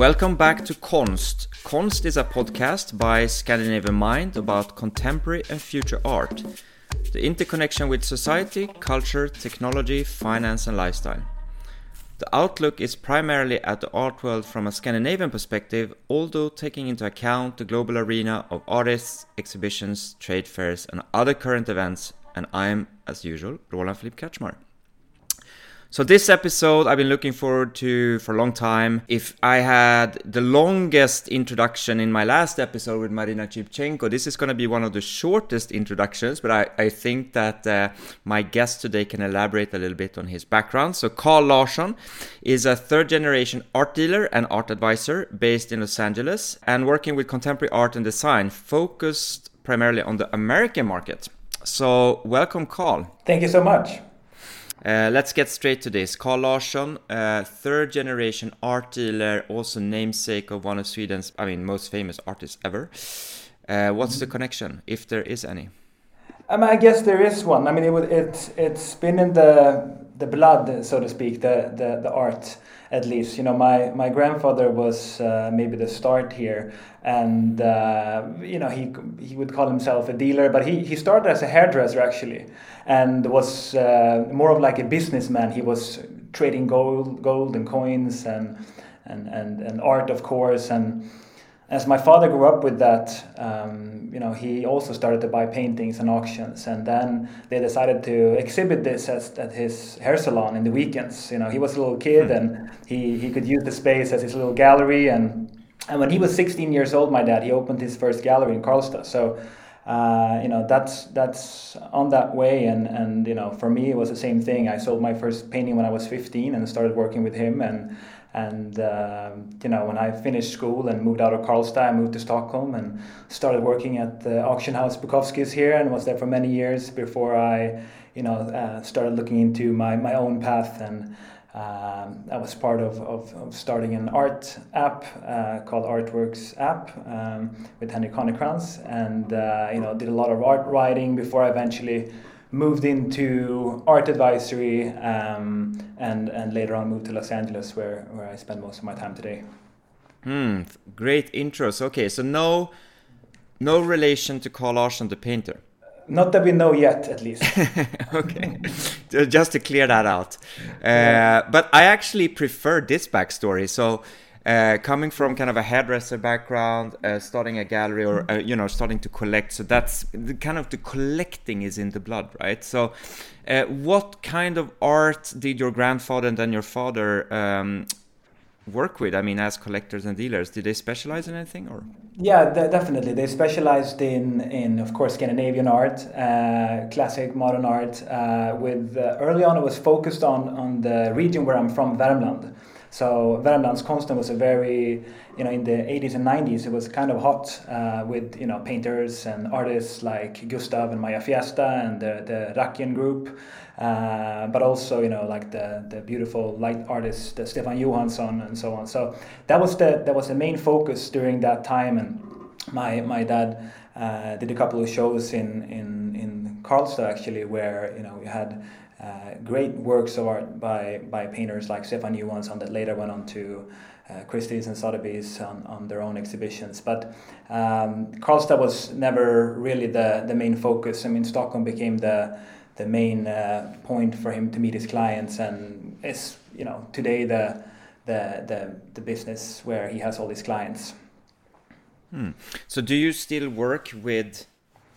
Welcome back to Konst. Konst is a podcast by Scandinavian Mind about contemporary and future art, the interconnection with society, culture, technology, finance, and lifestyle. The outlook is primarily at the art world from a Scandinavian perspective, although taking into account the global arena of artists, exhibitions, trade fairs, and other current events. And I'm, as usual, Roland Philippe Kretzschmar. So this episode I've been looking forward to for a long time. If I had the longest introduction in my last episode with Marina Chipchenko, this is going to be one of the shortest introductions, but I, I think that uh, my guest today can elaborate a little bit on his background. So Carl Larsson is a third generation art dealer and art advisor based in Los Angeles and working with contemporary art and design focused primarily on the American market. So welcome Carl. Thank you so much. Uh, let's get straight to this. Carl Larsson, uh, third generation art dealer, also namesake of one of Sweden's, I mean, most famous artists ever. Uh, what's the connection, if there is any? Um, I guess there is one. I mean, it, it's it's been in the the blood, so to speak, the the, the art at least. You know, my my grandfather was uh, maybe the start here, and uh, you know he he would call himself a dealer, but he he started as a hairdresser actually, and was uh, more of like a businessman. He was trading gold gold and coins and and and, and art, of course, and as my father grew up with that, um, you know, he also started to buy paintings and auctions, and then they decided to exhibit this at, at his hair salon in the weekends. You know, he was a little kid, mm. and he, he could use the space as his little gallery. And and when he was 16 years old, my dad he opened his first gallery in Karlstad. So. Uh, you know that's that's on that way and and you know for me it was the same thing i sold my first painting when i was 15 and started working with him and and uh, you know, when I finished school and moved out of Karlstad, I moved to Stockholm and started working at the auction house Bukowski's here, and was there for many years before I, you know, uh, started looking into my, my own path. And um, I was part of, of, of, starting an art app uh, called Artworks app um, with Henrik Honeykrans, and uh, you know, did a lot of art writing before I eventually moved into art advisory um, and and later on moved to Los Angeles where where I spend most of my time today. Hmm, great intros. Okay, so no no relation to Carl Larsson the painter. Not that we know yet, at least. okay, just to clear that out. Uh, but I actually prefer this backstory. So uh, coming from kind of a hairdresser background, uh, starting a gallery or uh, you know starting to collect. So that's the kind of the collecting is in the blood, right? So, uh, what kind of art did your grandfather and then your father um, work with? I mean, as collectors and dealers, did they specialize in anything or? Yeah, definitely. They specialized in, in of course, Scandinavian art, uh, classic modern art. Uh, with early on, it was focused on on the region where I'm from, Värmland. So Värmlandskonsten was a very, you know, in the 80s and 90s, it was kind of hot uh, with, you know, painters and artists like Gustav and Maya Fjæstad and the, the Rackstad group. Uh, but also, you know, like the, the beautiful light artist uh, Stefan Johansson and so on. So that was the that was the main focus during that time. And my my dad uh, did a couple of shows in in in Karlstad actually, where you know we had uh, great works of art by, by painters like Stefan Johansson that later went on to uh, Christie's and Sotheby's on, on their own exhibitions. But um, Karlstad was never really the, the main focus. I mean, Stockholm became the, the main uh, point for him to meet his clients and is, you know, today the, the, the, the business where he has all his clients. Hmm. So do you still work with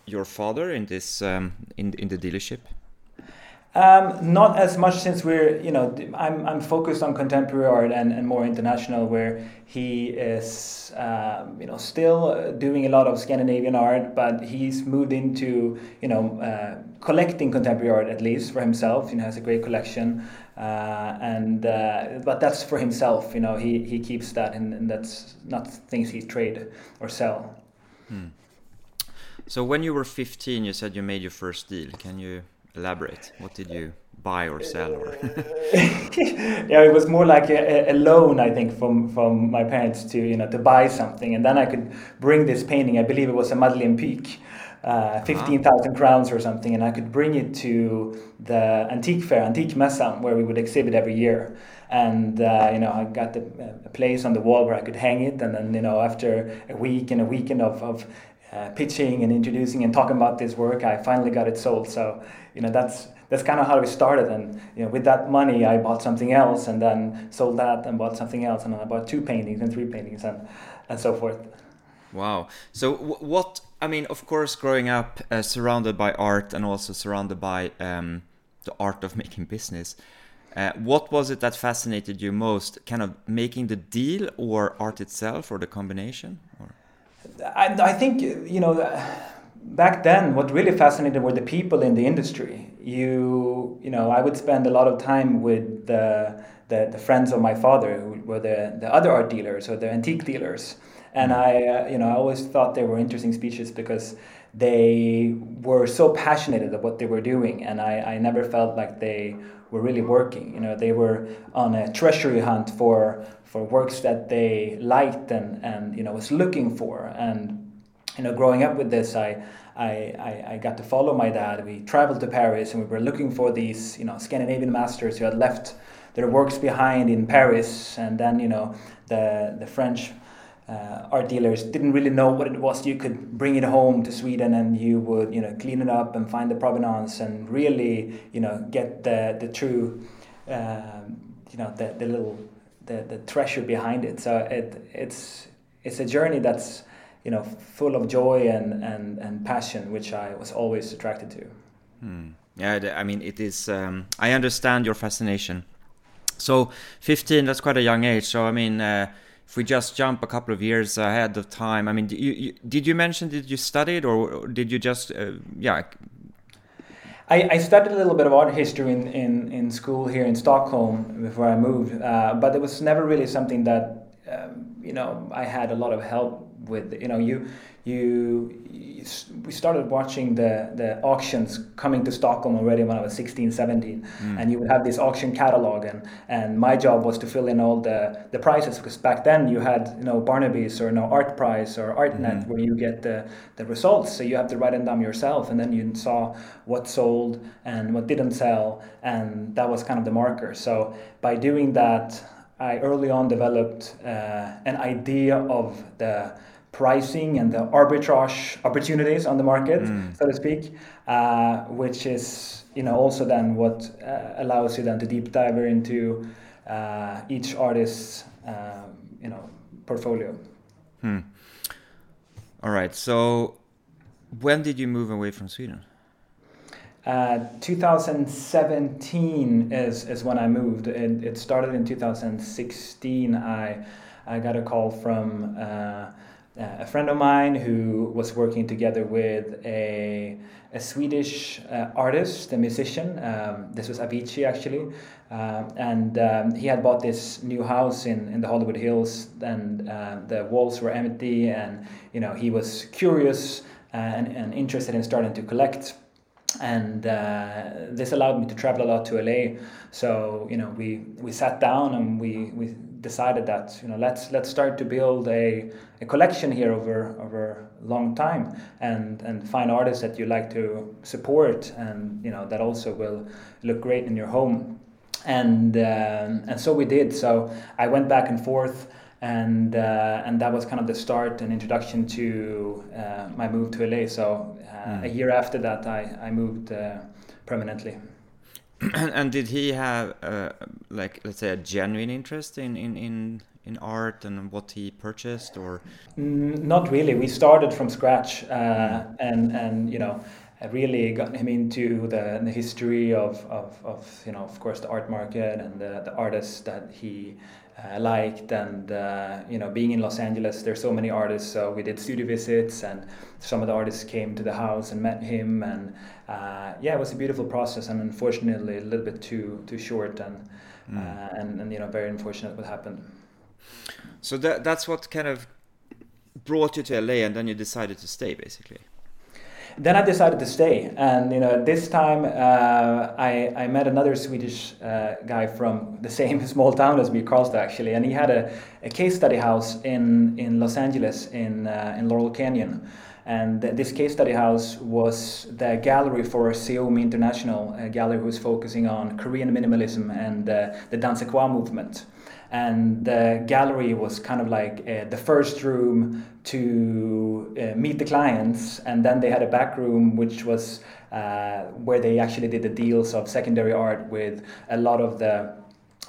your father in this um, in, in the dealership? Um, not as much since we're, you know, I'm, I'm focused on contemporary art and, and more international, where he is, um, you know, still doing a lot of Scandinavian art, but he's moved into, you know, uh, collecting contemporary art at least for himself. You know, has a great collection, uh, and uh, but that's for himself. You know, he, he keeps that, and, and that's not things he trade or sell. Hmm. So when you were 15, you said you made your first deal. Can you elaborate? What did you buy or sell? Or yeah, it was more like a, a, loan, I think, from from my parents to you know to buy something, and then I could bring this painting. I believe it was a Madeleine Pyk uh, 15,000 crowns or something, and I could bring it to the antique fair, Antique Mässan, where we would exhibit every year. And uh, you know, I got the, a place on the wall where I could hang it, and then you know, after a week and a weekend of, of uh, pitching and introducing and talking about this work, I finally got it sold. So you know, that's that's kind of how we started. And you know, with that money, I bought something else, and then sold that, and bought something else, and then I bought two paintings and three paintings, and and so forth. Wow. So what? I mean, of course, growing up uh, surrounded by art and also surrounded by um, the art of making business. Uh, what was it that fascinated you most? Kind of making the deal, or art itself, or the combination? Or? I, I think you know back then, what really fascinated were the people in the industry. You, you know, I would spend a lot of time with the, the, the friends of my father, who were the, the other art dealers or the antique dealers. And I, uh, you know, I always thought they were interesting speeches because they were so passionate about what they were doing, and I, I never felt like they were really working. You know, they were on a treasury hunt for for works that they liked and and you know was looking for, and you know, growing up with this, I, I, I, got to follow my dad. We traveled to Paris and we were looking for these, you know, Scandinavian masters who had left their works behind in Paris. And then, you know, the, the French uh, art dealers didn't really know what it was. You could bring it home to Sweden and you would, you know, clean it up and find the provenance and really, you know, get the, the true, um, you know, the, the little, the, the treasure behind it. So it, it's, it's a journey that's, you know, full of joy and, and, and passion, which I was always attracted to. Hmm. Yeah, I mean, it is. Um, I understand your fascination. So, 15, that's quite a young age. So, I mean, uh, if we just jump a couple of years ahead of time, I mean, you, you, did you mention did you studied or did you just, uh, yeah? I, I, studied a little bit of art history in, in, in school here in Stockholm before I moved, uh, but it was never really something that, um, you know, I had a lot of help with you know you you, you, we started watching the the auctions coming to Stockholm already when I was 16 17 mm. and you would have this auction catalog and and my job was to fill in all the the prices because back then you had you know Barnebys or you know Art Price or Artnet mm. where you get the the results so you have to write them down yourself and then you saw what sold and what didn't sell and that was kind of the marker so by doing that I early on developed uh, an idea of the pricing and the arbitrage opportunities on the market, mm. so to speak, uh, which is you know also then what uh, allows you then to deep dive into uh, each artist's um, you know portfolio. Hmm. All right. So, when did you move away from Sweden? Uh, 2017 is, is when I moved. It, it started in 2016. I I got a call from uh, uh, a friend of mine who was working together with a, a Swedish uh, artist, a musician. Um, this was Avicii actually. Uh, and um, he had bought this new house in, in the Hollywood Hills, and uh, the walls were empty. And you know he was curious and, and interested in starting to collect and uh, this allowed me to travel a lot to LA. So you know, we we sat down and we we decided that you know let's let's start to build a, a collection here over over a long time and and find artists that you like to support and you know that also will look great in your home. And uh, and so we did. So I went back and forth and uh, and that was kind of the start and introduction to uh, my move to LA. So mm. a year after that, I I moved uh, permanently. and did he have uh, like let's say a genuine interest in in in in art and what he purchased or not really we started from scratch uh, and and you know I really got him into the, the history of, of, of, you know, of course, the art market and the, the artists that he uh, liked. And, uh, you know, being in Los Angeles, there's so many artists. So we did studio visits and some of the artists came to the house and met him. And uh, yeah, it was a beautiful process and unfortunately a little bit too, too short and, mm. and, and, you know, very unfortunate what happened. So that, that's what kind of brought you to LA and then you decided to stay basically then I decided to stay, and you know this time uh, I I met another Swedish uh, guy from the same small town as me, Karlstad actually, and he had a, a case study house in in Los Angeles in uh, in Laurel Canyon, And this case study house was the gallery for Seomi International, a gallery who was focusing on Korean minimalism and uh, the Dansaekhwa movement. And the gallery was kind of like uh, the first room to uh, meet the clients. And then they had a back room, which was uh, where they actually did the deals of secondary art with a lot of the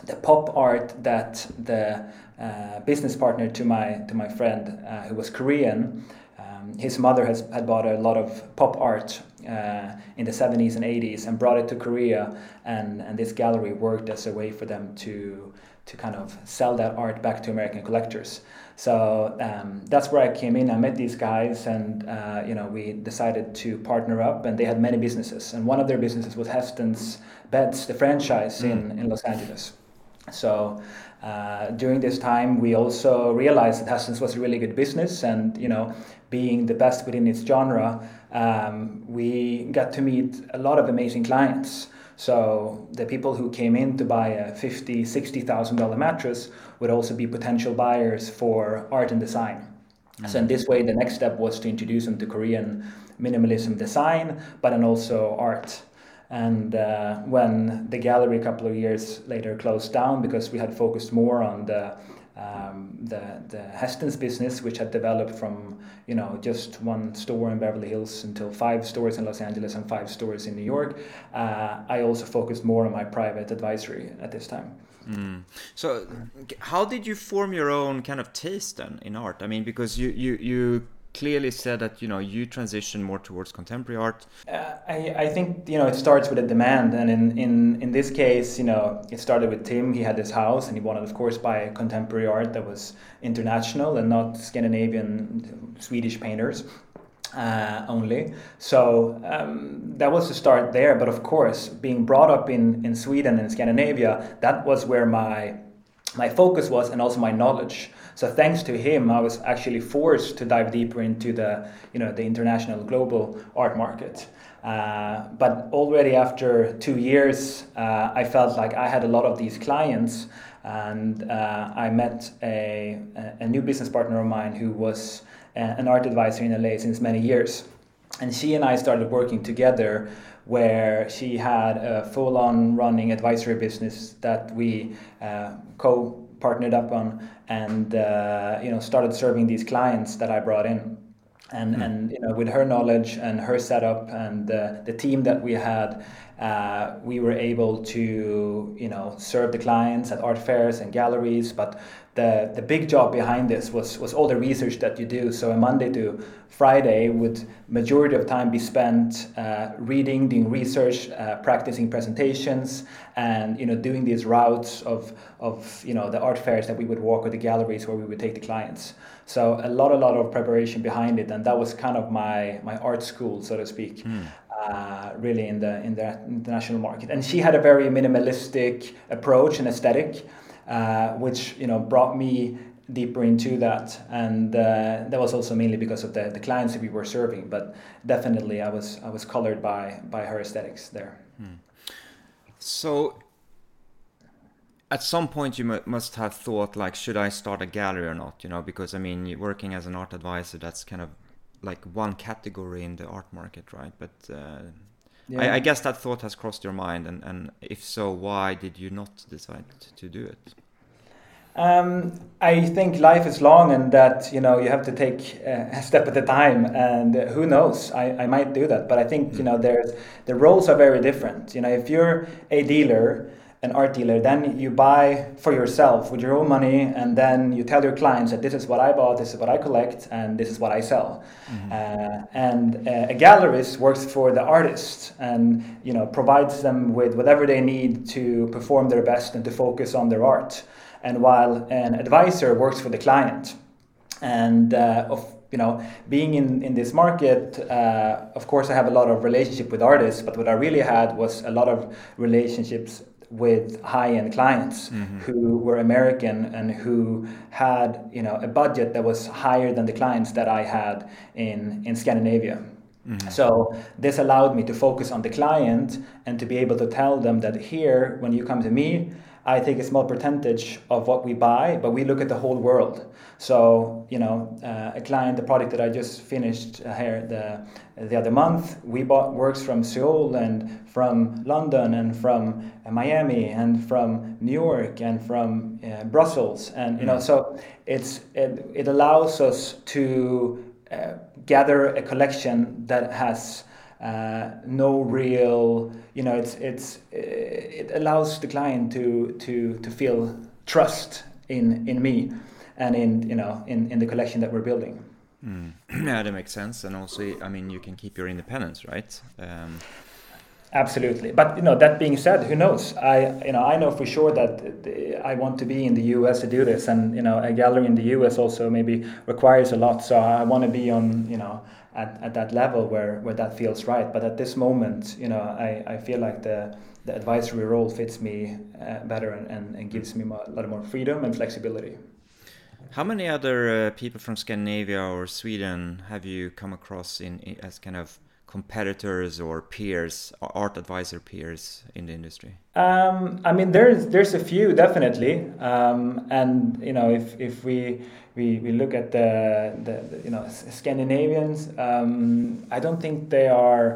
the pop art that the uh, business partner to my to my friend uh, who was Korean his mother has, had bought a lot of pop art uh, in the 70s and 80s and brought it to Korea, and, and this gallery worked as a way for them to to kind of sell that art back to American collectors. So um, that's where I came in. I met these guys, and uh, you know we decided to partner up. And they had many businesses, and one of their businesses was Hästens Beds, the franchise mm. in in Los Angeles. So uh, during this time, we also realized that Hästens was a really good business, and you know, being the best within its genre, um, we got to meet a lot of amazing clients. So the people who came in to buy a fifty, sixty thousand dollar mattress would also be potential buyers for art and design. Mm-hmm. So in this way, the next step was to introduce them to Korean minimalism design, but then also art. And uh, when the gallery a couple of years later closed down because we had focused more on the um, the the Hästens business, which had developed from you know just one store in Beverly Hills until five stores in Los Angeles and five stores in New York, uh, I also focused more on my private advisory at this time. Mm. So, how did you form your own kind of taste then in art? I mean, because you you you clearly said that you know you transition more towards contemporary art. Uh, I, I think you know it starts with a demand, and in, in in this case, you know, it started with Tim. He had this house, and he wanted, of course, buy contemporary art that was international and not Scandinavian Swedish painters. Uh, only. So um, that was the start there. But of course, being brought up in, in Sweden and Scandinavia, that was where my my focus was and also my knowledge. So thanks to him, I was actually forced to dive deeper into the you know the international global art market. Uh, but already after two years, uh, I felt like I had a lot of these clients, and uh, I met a, a new business partner of mine who was uh, an art advisor in LA since many years. And she and I started working together where she had a full-on running advisory business that we uh, co partnered up on and uh, you know started serving these clients that I brought in. And, mm. and you know with her knowledge and her setup and uh, the team that we had, uh, we were able to you know serve the clients at art fairs and galleries. But the the big job behind this was was all the research that you do. So a Monday to Friday would majority of time be spent uh, reading, doing research, uh, practicing presentations, and you know doing these routes of of you know the art fairs that we would walk or the galleries where we would take the clients. So a lot a lot of preparation behind it, and that was kind of my my art school, so to speak. Mm. Uh, really in the in the international market, and she had a very minimalistic approach and aesthetic, uh, which you know brought me deeper into that. And uh, that was also mainly because of the, the clients that we were serving but definitely i was i was colored by by her aesthetics there. Hmm. so at some point you must have thought like should i start a gallery or not? You know because i mean working as an art advisor that's kind of like one category in the art market right? But uh, yeah. I, I, guess that thought has crossed your mind and, and if so why did you not decide to do it? Um, I think life is long and that you know you have to take a step at a time and who knows? I, I might do that but I think you know there's the roles are very different. You know if you're a dealer an art dealer then you buy for yourself with your own money and then you tell your clients that this is what I bought this is what I collect and this is what I sell mm-hmm. uh, and uh, a gallerist works for the artist and you know provides them with whatever they need to perform their best and to focus on their art and while an advisor works for the client. And uh, of you know, being in, in this market, uh, of course, I have a lot of relationship with artists, but what I really had was a lot of relationships with high-end clients mm-hmm. who were American and who had you know a budget that was higher than the clients that I had in in Scandinavia. Mm-hmm. So this allowed me to focus on the client and to be able to tell them that here, when you come to me, I take a small percentage of what we buy, but we look at the whole world. So, you know, uh, a client, the product that I just finished here the, the other month, we bought works from Seoul and from London and from uh, Miami and from New York and from uh, Brussels. And, you know, mm. so it's, it, it allows us to uh, gather a collection that has uh, no real you know it's it's it allows the client to to to feel trust in in me and in you know in in the collection that we're building. Mm. yeah that makes sense. And also i mean you can keep your independence right? Um, absolutely. But you know that being said who knows? I you know i know for sure that i want to be in the us to do this. And you know a gallery in the us also maybe requires a lot. So i want to be on you know at, at that level where, where that feels right. But at this moment, you know, I, I feel like the, the advisory role fits me uh, better and, and, and, gives me a lot more freedom and flexibility. How many other uh, people from Scandinavia or Sweden have you come across in, in, as kind of competitors or peers, art advisor peers in the industry? Um, I mean, there's there's a few definitely, um, and you know, if if we we, we look at the, the, you know Scandinavians, um, I don't think they are.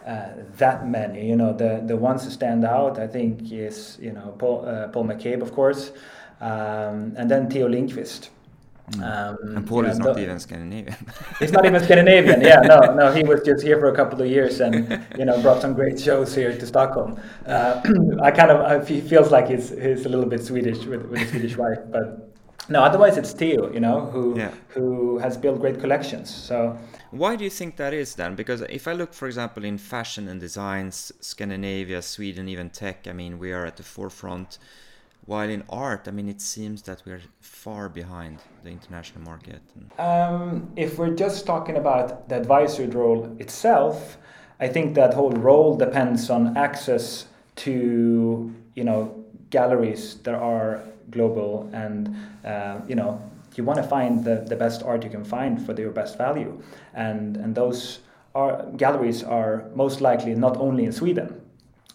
Uh, that many, you know, the the ones who stand out, I think, is you know Paul uh, Paul McCabe, of course, um, and then Theo Lindqvist. Mm. Um, and Paul is not the, even Scandinavian. he's not even Scandinavian. Yeah, no, no. He was just here for a couple of years and you know brought some great shows here to Stockholm. Uh, I kind of he feels like he's he's a little bit Swedish with, with a Swedish wife, but no. Otherwise, it's Theo, you know, who yeah. who has built great collections. So. Why do you think that is then? Because if I look, for example, in fashion and designs, Scandinavia, Sweden, even tech, I mean, we are at the forefront while in art, I mean, it seems that we're far behind the international market. Um, if we're just talking about the advisory role itself, I think that whole role depends on access to you know galleries that are global and uh, you know you want to find the, the best art you can find for your best value and and those are galleries are most likely not only in Sweden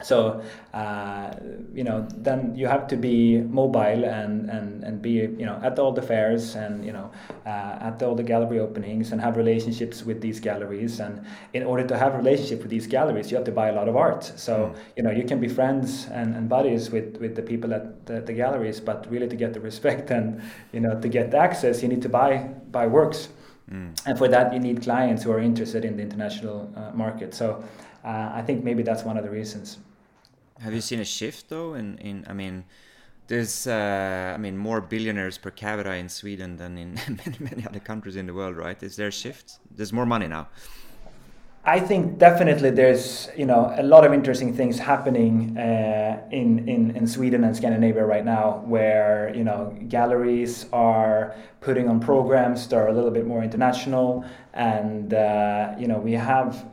so uh, you know then you have to be mobile and, and, and be you know at all the fairs and you know uh, at all the gallery openings and have relationships with these galleries and in order to have a relationship with these galleries you have to buy a lot of art so mm. you know you can be friends and, and buddies with, with the people at the, the galleries but really to get the respect and you know to get the access you need to buy buy works mm. and for that you need clients who are interested in the international uh, market so uh, I think maybe that's one of the reasons. Have you seen a shift though? In in I mean, there's uh, I mean more billionaires per capita in Sweden than in many many other countries in the world, right? Is there a shift? There's more money now. I think definitely there's you know a lot of interesting things happening uh, in, in in Sweden and Scandinavia right now, where you know galleries are putting on programs that are a little bit more international, and uh, you know we have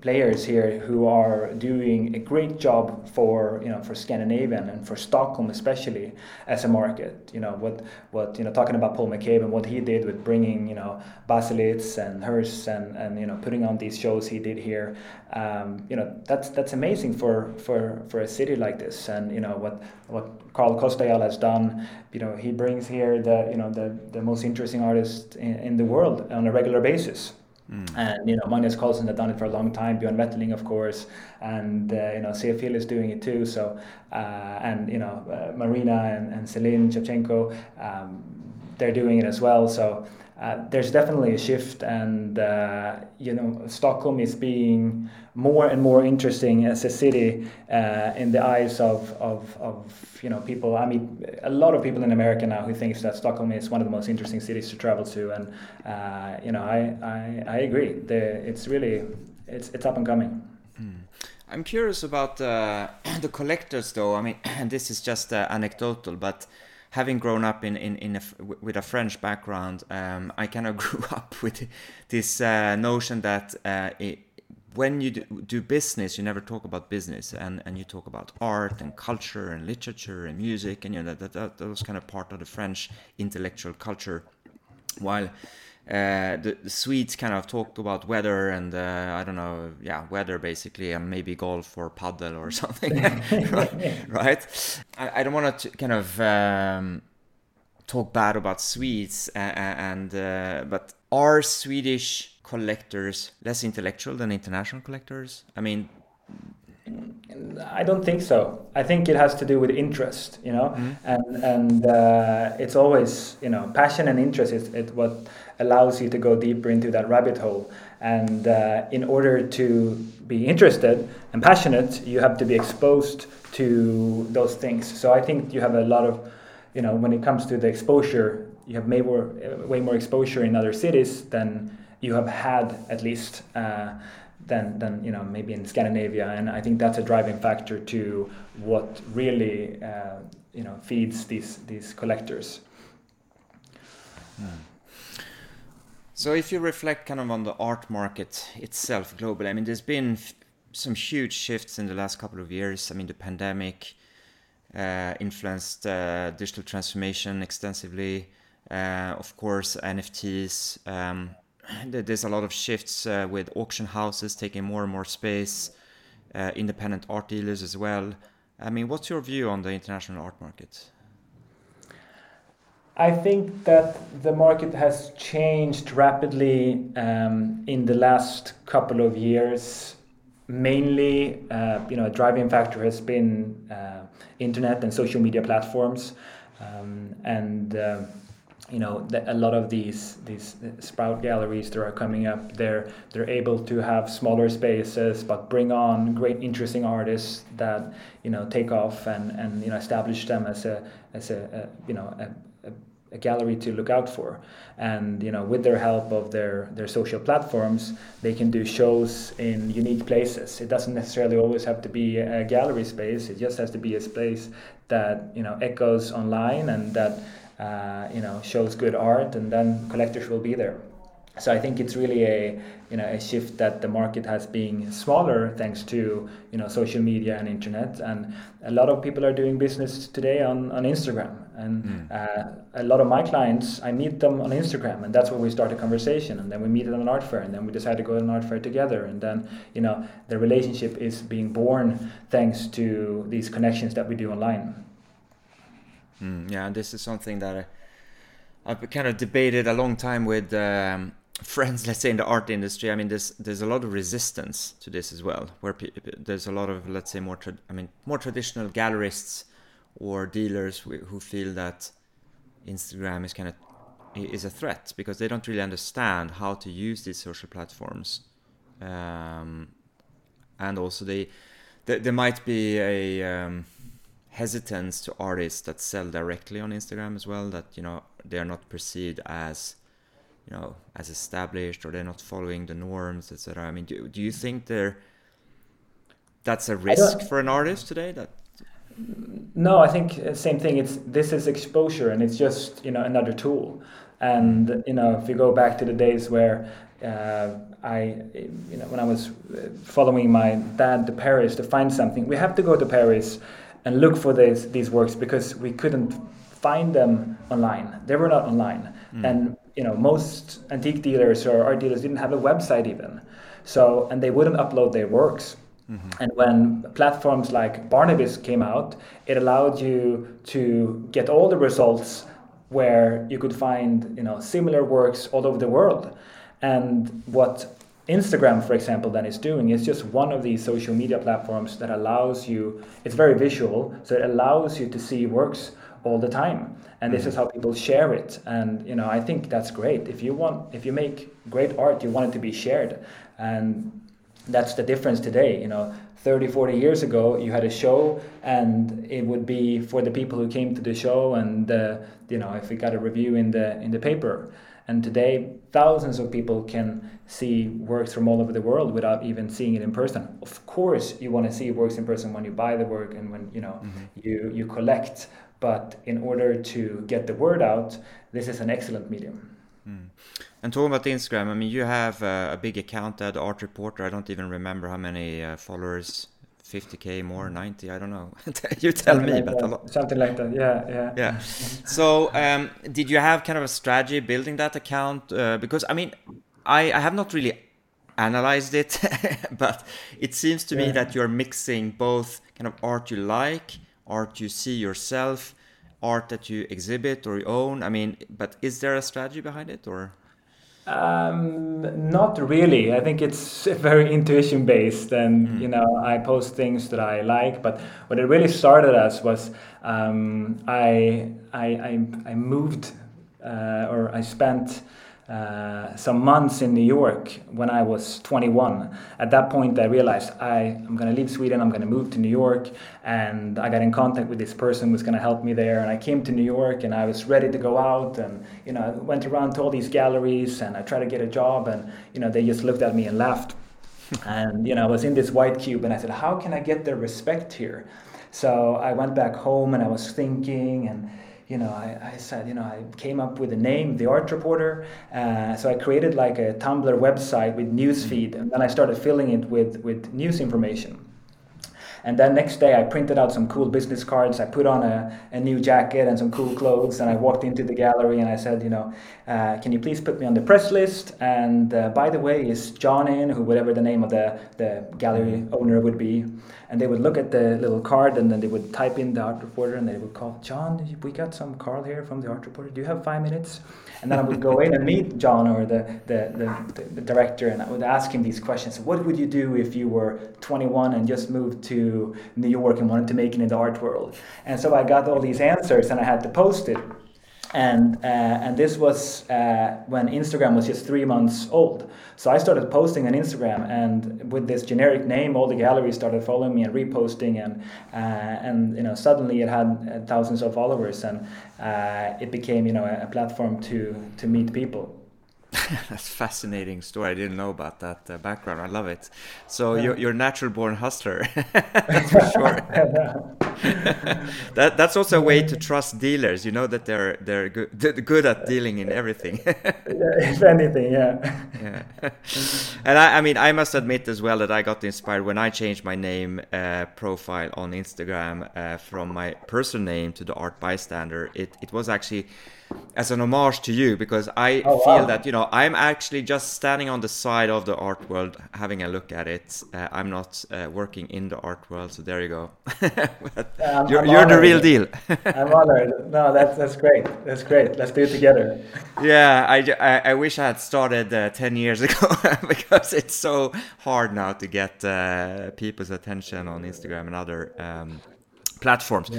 players here who are doing a great job for you know for Scandinavian and for Stockholm especially as a market. You know what what you know talking about Paul McCabe and what he did with bringing you know Baselitz and Hirst and and you know putting on these shows he did here. Um, you know that's that's amazing for for for a city like this. And you know what what Carl Kostyál has done. You know he brings here the you know the the most interesting artists in, in the world on a regular basis. Mm. And you know, Magnus Karlsson had done it for a long time. Björn Wetterling, of course, and uh, you know, Seofil is doing it too. So, uh, and you know, uh, Marina and, and Celine Shevchenko, um, they're doing it as well. So, uh, there's definitely a shift, and uh, you know, Stockholm is being more and more interesting as a city uh, in the eyes of, of, of you know people. I mean, a lot of people in America now who thinks that Stockholm is one of the most interesting cities to travel to, and uh, you know, I, I, I agree. The, it's really it's it's up and coming. Mm. I'm curious about uh, the collectors, though. I mean, this is just anecdotal, but having grown up in in, in a, with a French background, um, I kind of grew up with this uh, notion that uh, it, when you do business, you never talk about business, and, and you talk about art and culture and literature and music, and you know that, that, that was kind of part of the French intellectual culture. While uh, the, the, Swedes kind of talked about weather and uh, I don't know, yeah, weather basically, and maybe golf or paddle or something, right? I, I, don't want to kind of um, talk bad about Swedes, and, and uh, but are Swedish collectors less intellectual than international collectors? I mean, I don't think so. I think it has to do with interest, you know, mm. and and uh, it's always you know passion and interest is it what allows you to go deeper into that rabbit hole. And uh, in order to be interested and passionate, you have to be exposed to those things. So I think you have a lot of, you know, when it comes to the exposure, you have way more, way more exposure in other cities than you have had at least. Uh, than, than you know maybe in Scandinavia, and I think that's a driving factor to what really uh, you know feeds these these collectors. Mm. So if you reflect kind of on the art market itself globally, I mean, there's been f- some huge shifts in the last couple of years. I mean, the pandemic uh, influenced uh, digital transformation extensively. Uh, of course, NFTs. Um, there's a lot of shifts uh, with auction houses taking more and more space, uh, independent art dealers as well. I mean, what's your view on the international art market? I think that the market has changed rapidly um, in the last couple of years. Mainly, uh, you know, a driving factor has been uh, internet and social media platforms, um, and uh, you know, the, a lot of these these sprout galleries that are coming up, they're they're able to have smaller spaces, but bring on great, interesting artists that you know take off and and you know establish them as a as a, a you know a, a gallery to look out for. And you know with their help of their their social platforms they can do shows in unique places. It doesn't necessarily always have to be a gallery space. It just has to be a space that you know echoes online and that uh, you know shows good art and then collectors will be there. So I think it's really a you know a shift that the market has been smaller thanks to you know social media and internet. And a lot of people are doing business today on, on Instagram. And mm. uh, a lot of my clients I meet them on Instagram and that's where we start a conversation. And then we meet at an art fair and then we decide to go to an art fair together. And then you know the relationship is being born thanks to these connections that we do online. Mm, yeah, and this is something that I've kind of debated a long time with. Um, friends, let's say in the art industry, I mean, there's there's a lot of resistance to this as well. Where pe- there's a lot of let's say more, tra- I mean, more traditional gallerists or dealers who feel that Instagram is kind of is a threat because they don't really understand how to use these social platforms, um, and also they, they there might be a um, hesitance to artists that sell directly on Instagram as well. That you know they are not perceived as you know as established or they're not following the norms etc i mean do, do you think there that's a risk for an artist today that no i think uh, same thing it's this is exposure and it's just you know another tool and you know if you go back to the days where uh, I, you know, when I was uh, following my dad to Paris to find something, we have to go to Paris and look for these these works because we couldn't find them online. They were not online, mm. and you know most antique dealers or art dealers didn't have a website even so and they wouldn't upload their works mm-hmm. and when platforms like Barnebys came out it allowed you to get all the results where you could find you know similar works all over the world and what instagram for example then is doing is just one of these social media platforms that allows you it's very visual so it allows you to see works all the time. And this is how people share it. And you know i think that's great. If you want if you make great art you want it to be shared. And that's the difference today you know. 30 40 years ago you had a show and it would be for the people who came to the show and uh, you know if we got a review in the in the paper. And today thousands of people can see works from all over the world without even seeing it in person of course you want to see works in person when you buy the work and when you know mm-hmm. you you collect but in order to get the word out, this is an excellent medium. Mm. And talking about Instagram, I mean, you have a, a big account at Art Reporter. I don't even remember how many uh, followers, 50k more, 90, I don't know. you tell something me, like but that. a lot. Something like that. Yeah, yeah. Yeah. So, um, did you have kind of a strategy building that account? Uh, because I mean, I, I have not really analyzed it, but it seems to me that you're mixing both kind of art you like, art you see yourself, art that you exhibit or you own. I mean, but is there a strategy behind it or? Um, not really. I think it's very intuition based, and you know, I post things that I like. But what it really started as was um, I, I I I moved uh, or I spent. Uh, some months in New York when I was 21. At that point, I realized I, I'm going to leave Sweden, I'm going to move to New York, and I got in contact with this person who was going to help me there. And I came to New York, and I was ready to go out, and you know, I went around to all these galleries, and I tried to get a job, and you know, they just looked at me and laughed. and you know, I was in this white cube, and I said, how can I get their respect here? So I went back home, and I was thinking, and you know, I, I said, you know, I came up with a name, The Art Reporter. Uh, so I created like a Tumblr website with news feed, and then I started filling it with, with news information. And then next day, I printed out some cool business cards. I put on a, a new jacket and some cool clothes, and I walked into the gallery and I said, you know, uh, can you please put me on the press list? And uh, by the way, is John in, who whatever the name of the, the gallery owner would be? And they would look at the little card and then they would type in the art reporter and they would call, John, we got some Carl here from the art reporter. Do you have five minutes? And then I would go in and meet John or the, the, the, the director and I would ask him these questions. What would you do if you were 21 and just moved to New York and wanted to make it in the art world? And so I got all these answers and I had to post it and uh, and this was uh, when Instagram was just three months old. So I started posting on Instagram, and with this generic name, all the galleries started following me and reposting, and uh, and you know suddenly it had uh, thousands of followers, and uh, it became you know a, a platform to to meet people. That's fascinating story. I didn't know about that uh, background. I love it. So you're, you're a natural born hustler, that's for sure. that that's also a way to trust dealers. You know that they're they're good they're good at dealing in everything. if anything, yeah. yeah. And I, I mean, I must admit as well that I got inspired when I changed my name uh, profile on Instagram uh, from my personal name to the Art Bystander. It it was actually as an homage to you because I Oh, feel wow. that you know I'm actually just standing on the side of the art world, having a look at it. Uh, I'm not uh, working in the art world, so there you go. Um, you're you're the real deal. I'm honored. No, that's that's great. That's great. Let's do it together. yeah, I, I, I wish I had started uh, 10 years ago because it's so hard now to get uh, people's attention on Instagram and other um, platforms.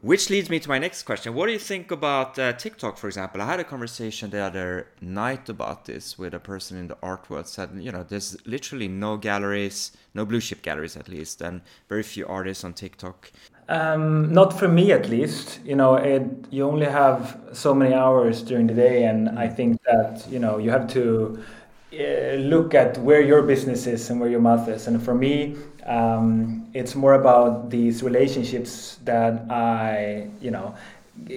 Which leads me to my next question. What do you think about uh, TikTok, for example? I had a conversation the other night about this with a person in the art world. Said, you know, there's literally no galleries, no blue chip galleries at least, and very few artists on TikTok. Um, not for me, at least. You know, it, you only have so many hours during the day, and I think that you know you have to uh, look at where your business is and where your mouth is. And for me, um, it's more about these relationships that I, you know,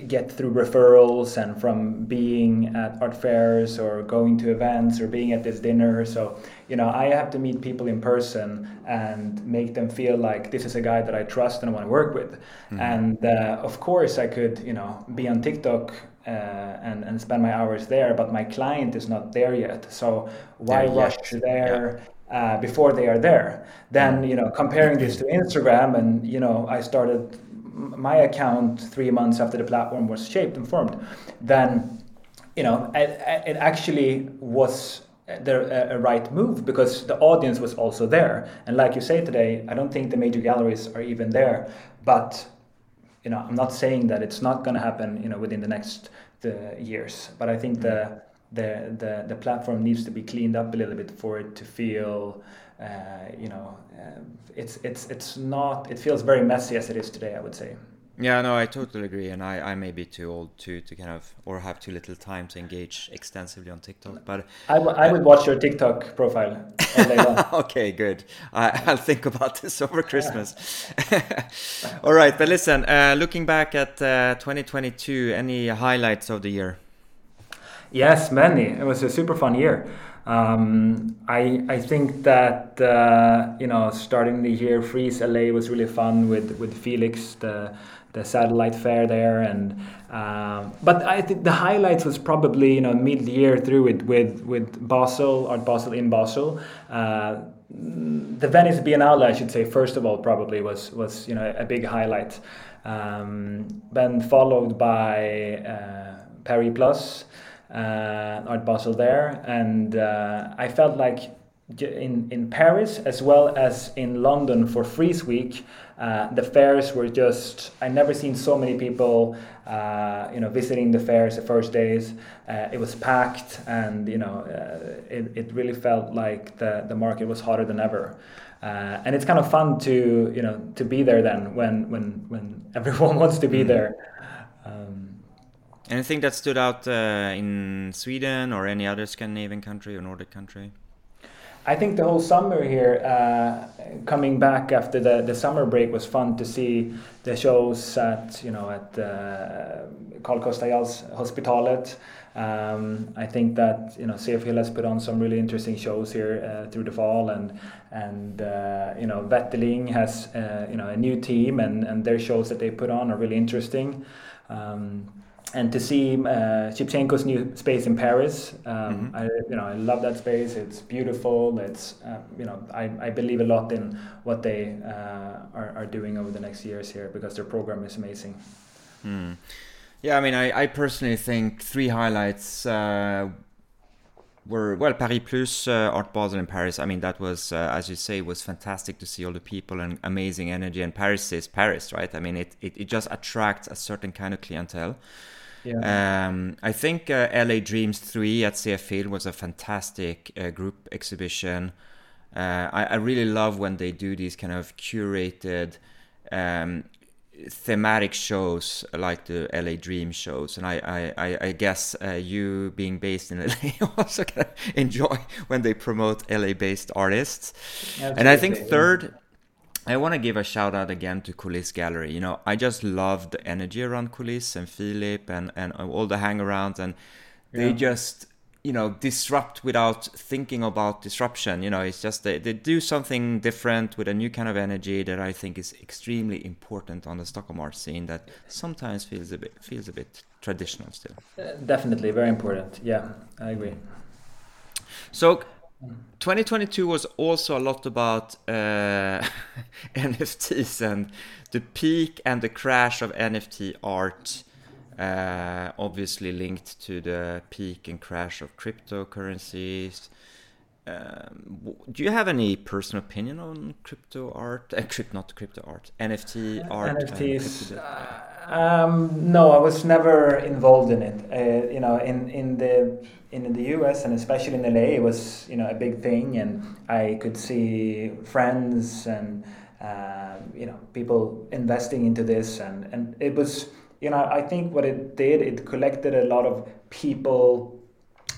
get through referrals and from being at art fairs or going to events or being at this dinner. So, you know, I have to meet people in person and make them feel like this is a guy that I trust and I want to work with. And uh, of course, I could, you know, be on TikTok uh, and, and spend my hours there, but my client is not there yet. So why There rush yet, there? Uh, before they are there. Then you know, comparing this to Instagram, and you know, I started my account three months after the platform was shaped and formed. Then, you know, it, it actually was the a, right move because the audience was also there. And like you say today, I don't think the major galleries are even there, but you know, I'm not saying that it's not going to happen, you know, within the next the years, but I think the the, the the platform needs to be cleaned up a little bit for it to feel, uh, you know, uh, it's it's it's not. It feels very messy as it is today. I would say. Yeah, no, I totally agree, and I, I may be too old too to kind of or have too little time to engage extensively on TikTok. But I, w- I would watch your TikTok profile all day long. okay, good. I, I'll think about this over Christmas. All right, but listen, uh, looking back at uh, 2022, any highlights of the year? Yes, many. It was a super fun year. Um, I I think that uh, you know starting the year Frieze LA was really fun with with Felix the the satellite fair there and um, but I think the highlights was probably you know mid year through it with with Basel Art Basel in Basel. Uh, the Venice Biennale, I should say, first of all, probably was was you know a big highlight. Um, then followed by uh, Paris Plus, uh, Art Basel there, and uh, I felt like in in Paris as well as in London for Frieze Week, uh, the fairs were just I never seen so many people uh, you know visiting the fairs the first days. Uh, it was packed, and you know uh, it, it really felt like the the market was hotter than ever. Uh, and it's kind of fun to you know to be there then when when when everyone wants to be mm. there. Anything that stood out uh, in Sweden or any other Scandinavian country or Nordic country? I think the whole summer here, uh, coming back after the, the summer break, was fun to see the shows at you know at uh, Carl Costa Hospitalet. Um, I think that you know CFHIL has put on some really interesting shows here uh, through the fall, and and uh, you know Wetterling has uh, you know a new team, and and their shows that they put on are really interesting. Um, and to see uh, Shevchenko's new space in Paris, um, mm-hmm. I you know I love that space. It's beautiful. It's uh, you know I, I believe a lot in what they uh, are are doing over the next years here because their program is amazing. Mm. Yeah, I mean, I, I personally think three highlights uh, were well Paris Plus, uh, Art Basel in Paris. I mean, that was uh, as you say was fantastic to see all the people and amazing energy. And Paris is Paris, right? I mean, it it, it just attracts a certain kind of clientele. Yeah. Um, I think uh, LA Dreams 3 at CFHIL was a fantastic uh, group exhibition. Uh, I, I, really love when they do these kind of curated um, thematic shows like the LA Dream shows. And I, I, I guess uh, you being based in LA also enjoy when they promote LA based artists. Absolutely. And I think third, I want to give a shout out again to Coulisse Gallery. You know, I just love the energy around Coulisse and Philip and, and all the hangarounds, and they yeah. just, you know, disrupt without thinking about disruption. You know, it's just they, they do something different with a new kind of energy that I think is extremely important on the Stockholm art scene that sometimes feels a bit feels a bit traditional still. Uh, definitely, very important. Yeah, I agree. So 2022 was also a lot about uh, NFTs and the peak and the crash of NFT art, uh, obviously linked to the peak and crash of cryptocurrencies. Um, do you have any personal opinion on crypto art? Uh, crypt, not crypto art, NFT art. NFTs. Uh, um, no, I was never involved in it. Uh, you know, in in the in the US and especially in LA, it was you know a big thing, and I could see friends and uh, you know people investing into this, and and it was you know I think what it did it collected a lot of people,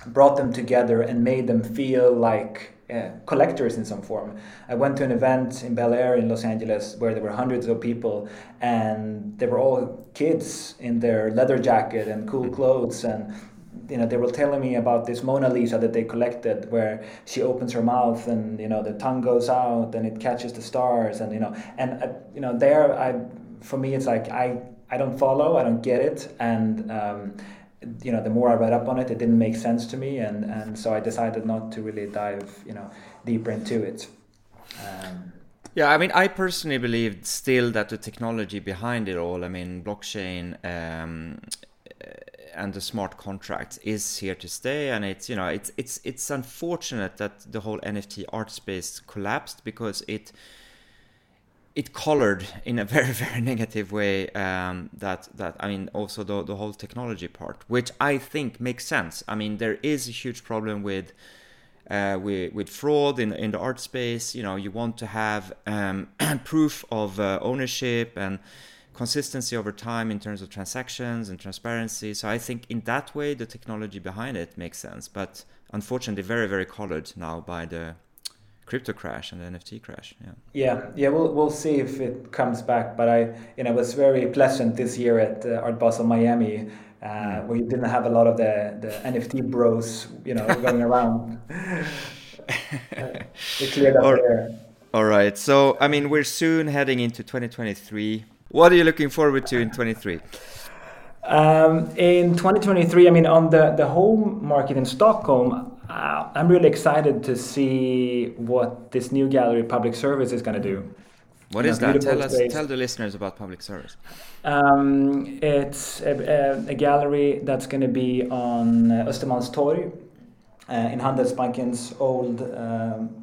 brought them together, and made them feel like. Uh, collectors in some form. I went to an event in Bel Air in Los Angeles where there were hundreds of people, and they were all kids in their leather jacket and cool clothes, and you know they were telling me about this Mona Lisa that they collected, where she opens her mouth and you know the tongue goes out and it catches the stars, and you know and uh, you know there I for me it's like I I don't follow, I don't get it, and um, you know the more I read up on it, it didn't make sense to me, and and so I decided not to really dive you know deeper into it. Um, yeah, I mean, I personally believe still that the technology behind it all, I mean, blockchain, um, and the smart contracts is here to stay and it's you know it's it's it's unfortunate that the whole nft art space collapsed because it it colored in a very very negative way um, that that I mean also the the whole technology part, which I think makes sense. I mean there is a huge problem with uh, with with fraud in in the art space. You know you want to have um, proof of uh, ownership and consistency over time in terms of transactions and transparency. So I think in that way the technology behind it makes sense, but unfortunately very very colored now by the crypto crash and the NFT crash. Yeah. Yeah, yeah. We'll we'll see if it comes back. But I, you know, it was very pleasant this year at uh, Art Basel Miami. uh, mm. where you didn't have a lot of the, the NFT bros, you know, going around. they cleared up all, there. All right. So, I mean, we're soon heading into 2023. What are you looking forward to in 23? Um, in 2023, I mean, on the, the home market in Stockholm, uh, I'm really excited to see what this new gallery, Public Service, is going to do. What is that? Tell us, tell the listeners about Public Service. Um, it's a, a, a, gallery that's going to be on Östermalmstorg uh, in Handelsbanken's old um,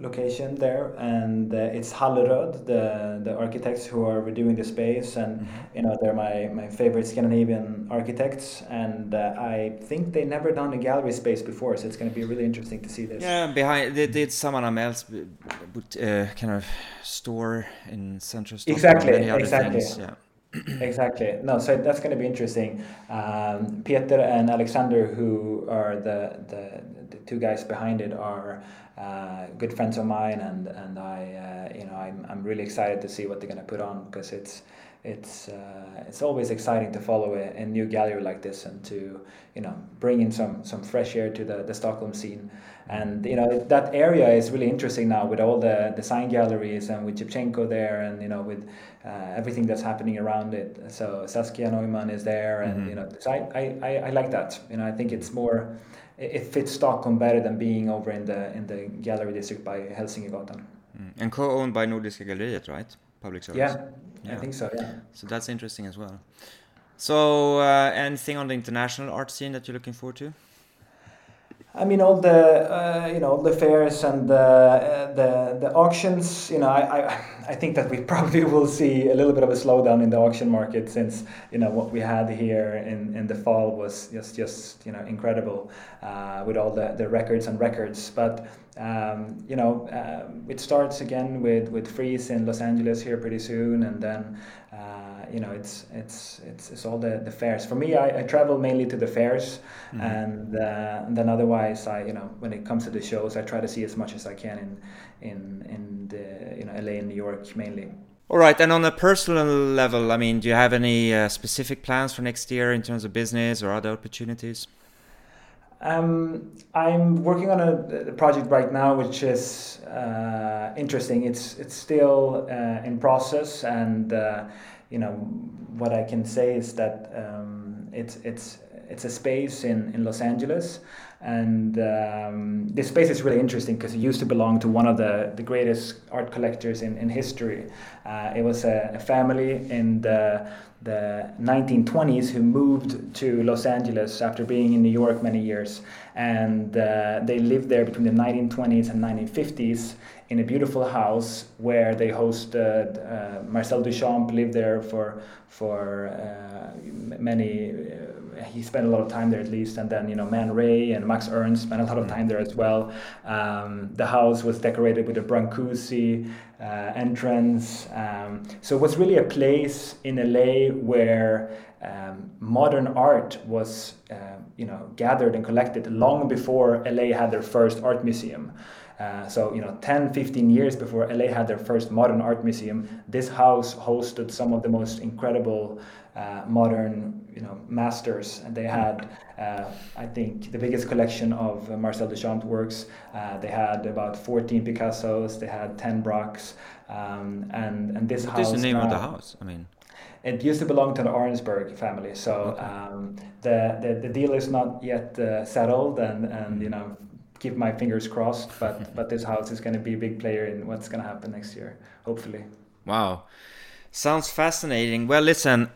location there, and uh, it's Halleröd, the the architects who are redoing the space, and mm-hmm. you know they're my my favorite Scandinavian architects, and uh, I think they never done a gallery space before, so it's going to be really interesting to see this. Yeah, behind they did someone else, but uh, kind of store in central Stockholm. Exactly, exactly. Things, yeah. exactly. No, so that's going to be interesting. Um, Peter and Alexander, who are the, the, the two guys behind it, are uh, good friends of mine, and and I, uh, you know, I'm I'm really excited to see what they're going to put on because it's it's uh, it's always exciting to follow a, a, new gallery like this and to you know bring in some some fresh air to the, the Stockholm scene. And you know that area is really interesting now with all the design galleries and with Shevchenko there and you know with uh, everything that's happening around it. So Saskia Neumann is there and mm-hmm. you know so I, I, I like that. You know I think it's more it fits Stockholm better than being over in the in the gallery district by Helsingegatan. Mm. And co-owned by Nordiska Galleriet, right? Public service. Yeah, yeah, I think so. Yeah. So that's interesting as well. So, uh, anything on the international art scene that you're looking forward to? I mean, all the uh, you know all the fairs and the uh, the the auctions. You know, I, I I think that we probably will see a little bit of a slowdown in the auction market since you know what we had here in, in the fall was just just you know incredible uh, with all the, the records and records. But um, you know, uh, it starts again with with Frieze in Los Angeles here pretty soon, and then uh, you know it's it's it's, it's all the, the fairs. For me, I, I travel mainly to the fairs, mm-hmm. and, uh, and then otherwise, I you know when it comes to the shows, I try to see as much as I can in in in the, you know LA and New York mainly. All right, and on a personal level, I mean, do you have any uh, specific plans for next year in terms of business or other opportunities? Um, I'm working on a, a, project right now, which is uh, interesting. It's it's still uh, in process, and uh, you know what I can say is that um, it's it's it's a space in, in Los Angeles, and um, this space is really interesting because it used to belong to one of the, the greatest art collectors in, in history. Uh, it was a, a family in the the 1920s who moved to Los Angeles after being in New York many years. And uh, they lived there between the 1920s and 1950s in a beautiful house where they hosted uh, Marcel Duchamp lived there for for uh, many uh, he spent a lot of time there at least. And then you know Man Ray and Max Ernst spent a lot of time there as well. Um, the house was decorated with a Brancusi uh, entrance um, so it was really a place in LA where um, modern art was uh, you know gathered and collected long before LA had their first art museum uh, so, you know, 10, 15 years before LA had their first modern art museum, this house hosted some of the most incredible uh, modern, you know, masters. And they had, uh, I think, the biggest collection of Marcel Duchamp works. Uh, they had about 14 Picassos. They had 10 Braques. Um, and, and this what house. What is the name of the house? I mean. It used to belong to the Arensberg family, so um, the, the, the deal is not yet uh, settled, and, and you know keep my fingers crossed. But but this house is going to be a big player in what's going to happen next year, hopefully. Wow, sounds fascinating. Well, listen,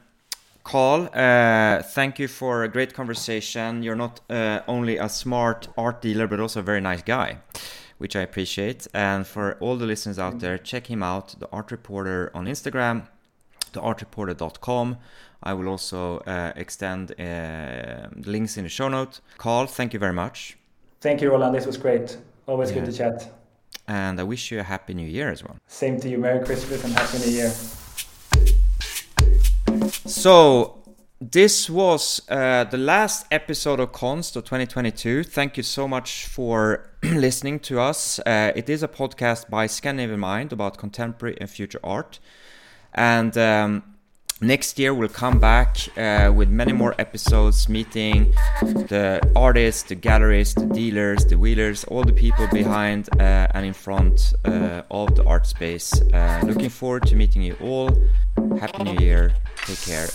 Carl, uh, thank you for a great conversation. You're not uh, only a smart art dealer, but also a very nice guy, which I appreciate. And for all the listeners out there, check him out, the Art Reporter on Instagram, theartreporter.com. I will also uh, extend uh, links in the show note. Carl, thank you very much. Thank you, Roland. This was great. Always yeah. good to chat. And I wish you a happy new year as well. Same to you. Merry Christmas and happy new year. So, this was uh, the last episode of Konst of 2022. Thank you so much for listening to us. Uh, it is a podcast by Scandinavian Mind about contemporary and future art. And um, next year we'll come back uh, with many more episodes meeting the artists the galleries the dealers the wheelers all the people behind uh, and in front uh, of the art space. Uh, looking forward to meeting you all. Happy new year. Take care.